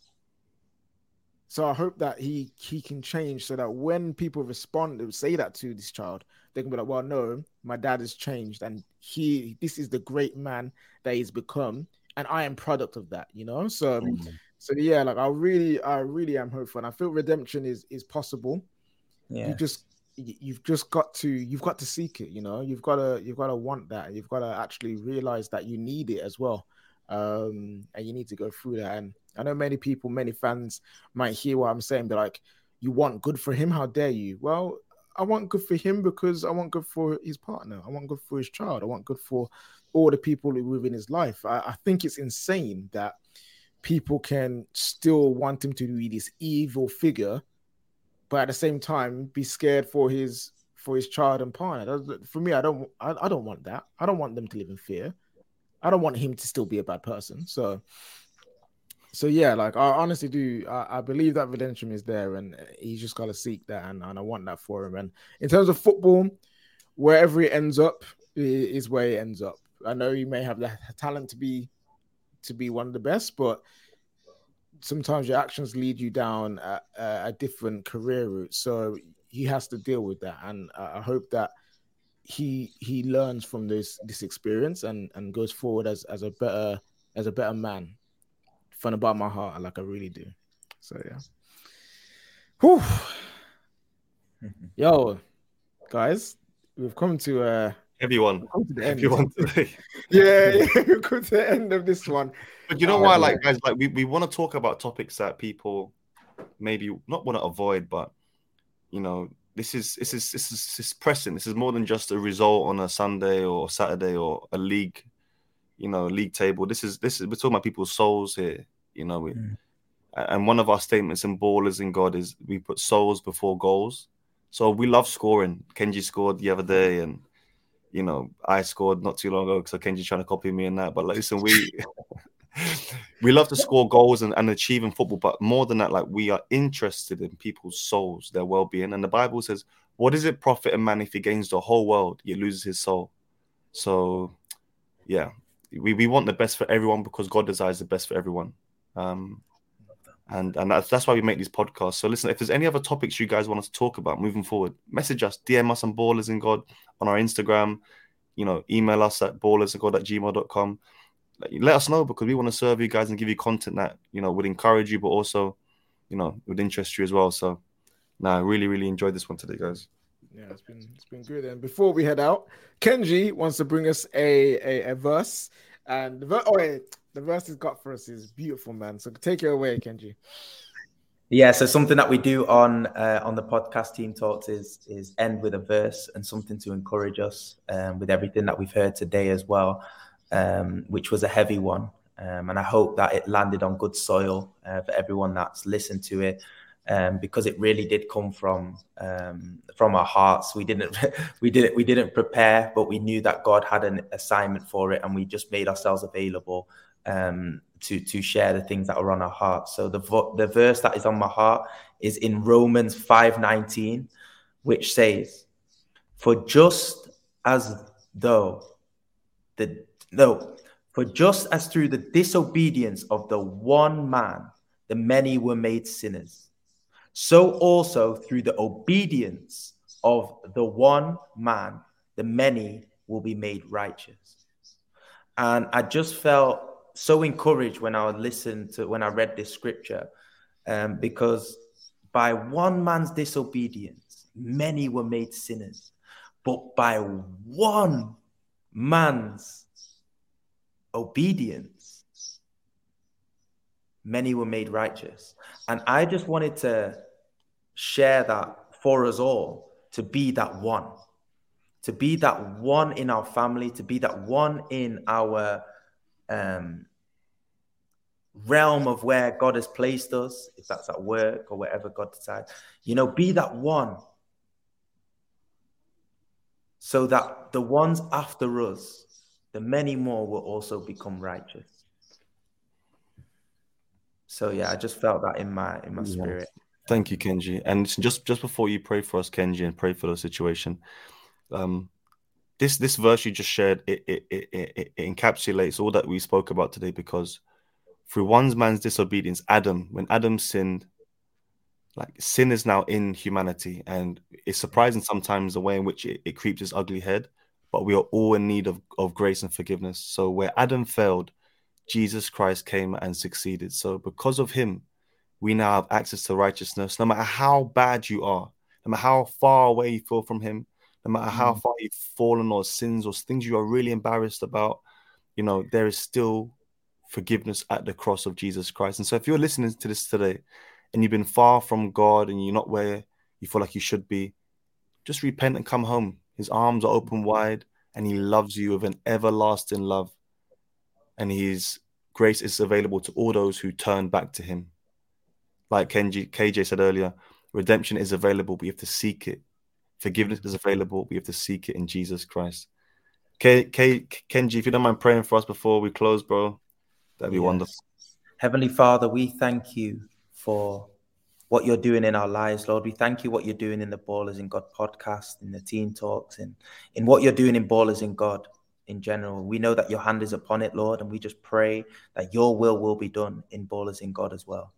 So I hope that he he can change so that when people respond, they say that to this child, they can be like, "Well, no, my dad has changed, and he this is the great man that he's become, and I am product of that." You know, so mm-hmm. So yeah, like I really I really am hopeful, and I feel redemption is is possible. Yeah, you just you've just got to you've got to seek it you know? You've got to you've got to want that. You've got to actually realize that you need it as well um and you need to go through that. And i know many people many fans might hear what i'm saying they're like you want good for him? How dare you? Well i want good for him because i want good for his partner. I want good for his child. I want good for all the people within his life. I, I think it's insane that people can still want him to be this evil figure but at the same time be scared for his for his child and partner. For me, I don't I, I don't want that. I don't want them to live in fear. I don't want him to still be a bad person. So so yeah, like I honestly do. I, I believe that redemption is there, and he's just got to seek that, and, and I want that for him. And in terms of football, wherever it ends up is where it ends up. I know he may have the talent to be to be one of the best, but sometimes your actions lead you down a, a, different career route. So he has to deal with that, and I hope that he he learns from this this experience and and goes forward as as a better as a better man. Fun about my heart, like I really do. So yeah. Whew. Yo, guys, we've come to uh everyone. Everyone today. yeah, yeah, we've come to the end of this one. But you know why, like guys, like we, we want to talk about topics that people maybe not want to avoid, but you know, this is this is this is this is pressing. This is more than just a result on a Sunday or Saturday or a league, you know, league table. This is this is we're talking about people's souls here. You know, we, mm. and one of our statements in Ballers in God is we put souls before goals. So we love scoring. Kenji scored the other day, and you know I scored not too long ago because Kenji's trying to copy me in that. But like, listen, we we love to score goals and, and achieve in football, but more than that, like we are interested in people's souls, their well-being. And the Bible says, "What does it profit a man if he gains the whole world yet loses his soul?" So, yeah, we, we want the best for everyone because God desires the best for everyone. Um, and and that's, that's why we make these podcasts. So listen, if there's any other topics you guys want us to talk about moving forward, message us, DM us on Ballers in God on our Instagram, you know, email us at ballersandgod at gmail.com. Let us know because we want to serve you guys and give you content that, you know, would encourage you, but also, you know, would interest you as well. So nah, I really, really enjoyed this one today, guys. Yeah, it's been it's been good. And before we head out, Kenji wants to bring us a a, a verse. And oh, wait, the verse he's got for us is beautiful, man. So take it away, Kenji. Yeah, so something that we do on uh, on the podcast team talks is is end with a verse and something to encourage us um, with everything that we've heard today as well, um, which was a heavy one, um, and I hope that it landed on good soil uh, for everyone that's listened to it um, because it really did come from um, from our hearts. We didn't we didn't we didn't prepare, but we knew that God had an assignment for it, and we just made ourselves available um, to to share the things that are on our heart. So the the verse that is on my heart is in Romans five nineteen, which says, "For just as though the no, for just as through the disobedience of the one man the many were made sinners." so also through the obedience of the one man, the many will be made righteous. And I just felt so encouraged when I listened to when I read this scripture, um, because by one man's disobedience, many were made sinners, but by one man's obedience, many were made righteous. And I just wanted to share that for us all to be that one, to be that one in our family, to be that one in our um, realm of where God has placed us, if that's at work or wherever God decides, you know, be that one. So that the ones after us, the many more will also become righteous. So yeah, I just felt that in my in my spirit. Thank you, Kenji. And just just before you pray for us, Kenji, and pray for the situation, um, this this verse you just shared it, it, it, it, encapsulates all that we spoke about today because through one man's disobedience, Adam, when Adam sinned, like sin is now in humanity, and it's surprising sometimes the way in which it, it creeps its ugly head. But we are all in need of, of grace and forgiveness. So where Adam failed, Jesus Christ came and succeeded. So because of him, we now have access to righteousness. No matter how bad you are, no matter how far away you feel from Him, no matter how mm. far you've fallen or sins or things you are really embarrassed about, you know, there is still forgiveness at the cross of Jesus Christ. And so if you're listening to this today and you've been far from God and you're not where you feel like you should be, just repent and come home. His arms are open wide and he loves you with an everlasting love. And his grace is available to all those who turn back to him like Kenji, KJ said earlier, redemption is available, but you have to seek it. Forgiveness is available, We have to seek it in Jesus Christ. K, K, Kenji, if you don't mind praying for us before we close, bro, that'd be yes. wonderful. Heavenly Father, we thank you for what you're doing in our lives, Lord. We thank you what you're doing in the Ballers in God podcast, in the team talks, and in what you're doing in Ballers in God in general. We know that your hand is upon it, Lord, and we just pray that your will will be done in Ballers in God as well.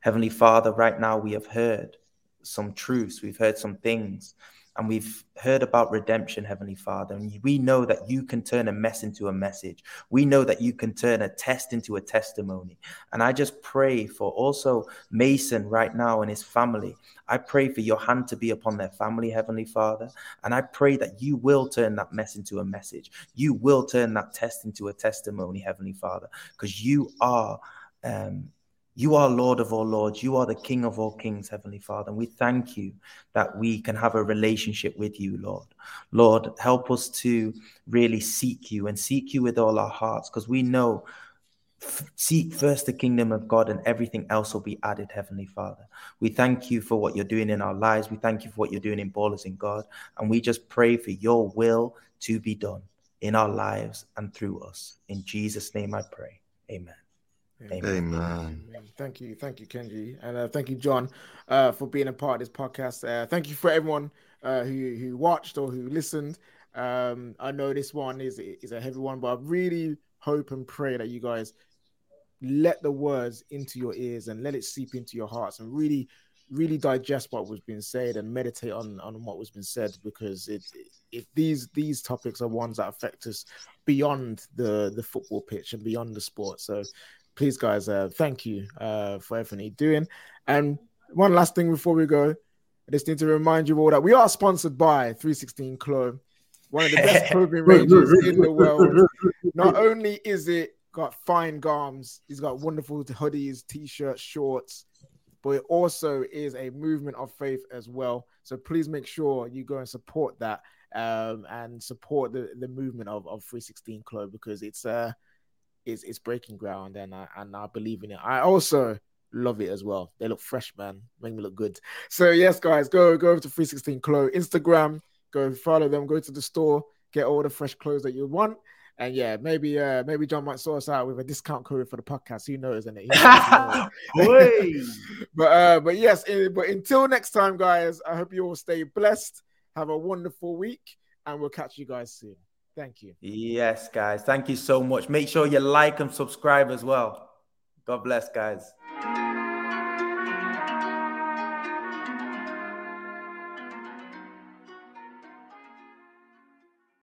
Heavenly Father, right now we have heard some truths, we've heard some things, and we've heard about redemption, Heavenly Father. And we know that you can turn a mess into a message. We know that you can turn a test into a testimony. And I just pray for also Mason right now and his family. I pray for your hand to be upon their family, Heavenly Father. And I pray that you will turn that mess into a message. You will turn that test into a testimony, Heavenly Father, because you are. Um, you are Lord of all lords. You are the King of all kings, Heavenly Father. And we thank you that we can have a relationship with you, Lord. Lord, help us to really seek you and seek you with all our hearts because we know seek first the kingdom of God and everything else will be added, Heavenly Father. We thank you for what you're doing in our lives. We thank you for what you're doing in Ballers in God. And we just pray for your will to be done in our lives and through us. In Jesus' name I pray. Amen. Amen. Amen. Thank you, thank you, Kenji, and uh, thank you, John, uh, for being a part of this podcast. Uh, thank you for everyone uh, who who watched or who listened. Um, I know this one is is a heavy one, but I really hope and pray that you guys let the words into your ears and let it seep into your hearts and really really digest what was being said and meditate on on what was being said because it if these these topics are ones that affect us beyond the the football pitch and beyond the sport so please guys uh thank you uh for everything you're doing. And one last thing before we go i just need to remind you all that we are sponsored by 316 Club, one of the best clothing ranges in the world. not only is it got fine garms he's got wonderful hoodies t-shirts shorts but it also is a movement of faith as well. So please make sure you go and support that um, and support the, the movement of, of 316 Club because it's uh it's, it's breaking ground and I and I believe in it. I also love it as well. They look fresh, man. Make me look good. So yes, guys, go go over to 316 Clo Instagram, go follow them, go to the store, get all the fresh clothes that you want. And yeah, maybe uh maybe John might sort us out with a discount code for the podcast. Who knows? And but uh, but yes, but until next time, guys. I hope you all stay blessed. Have a wonderful week, and we'll catch you guys soon. Thank you. Yes, guys. Thank you so much. Make sure you like and subscribe as well. God bless, guys.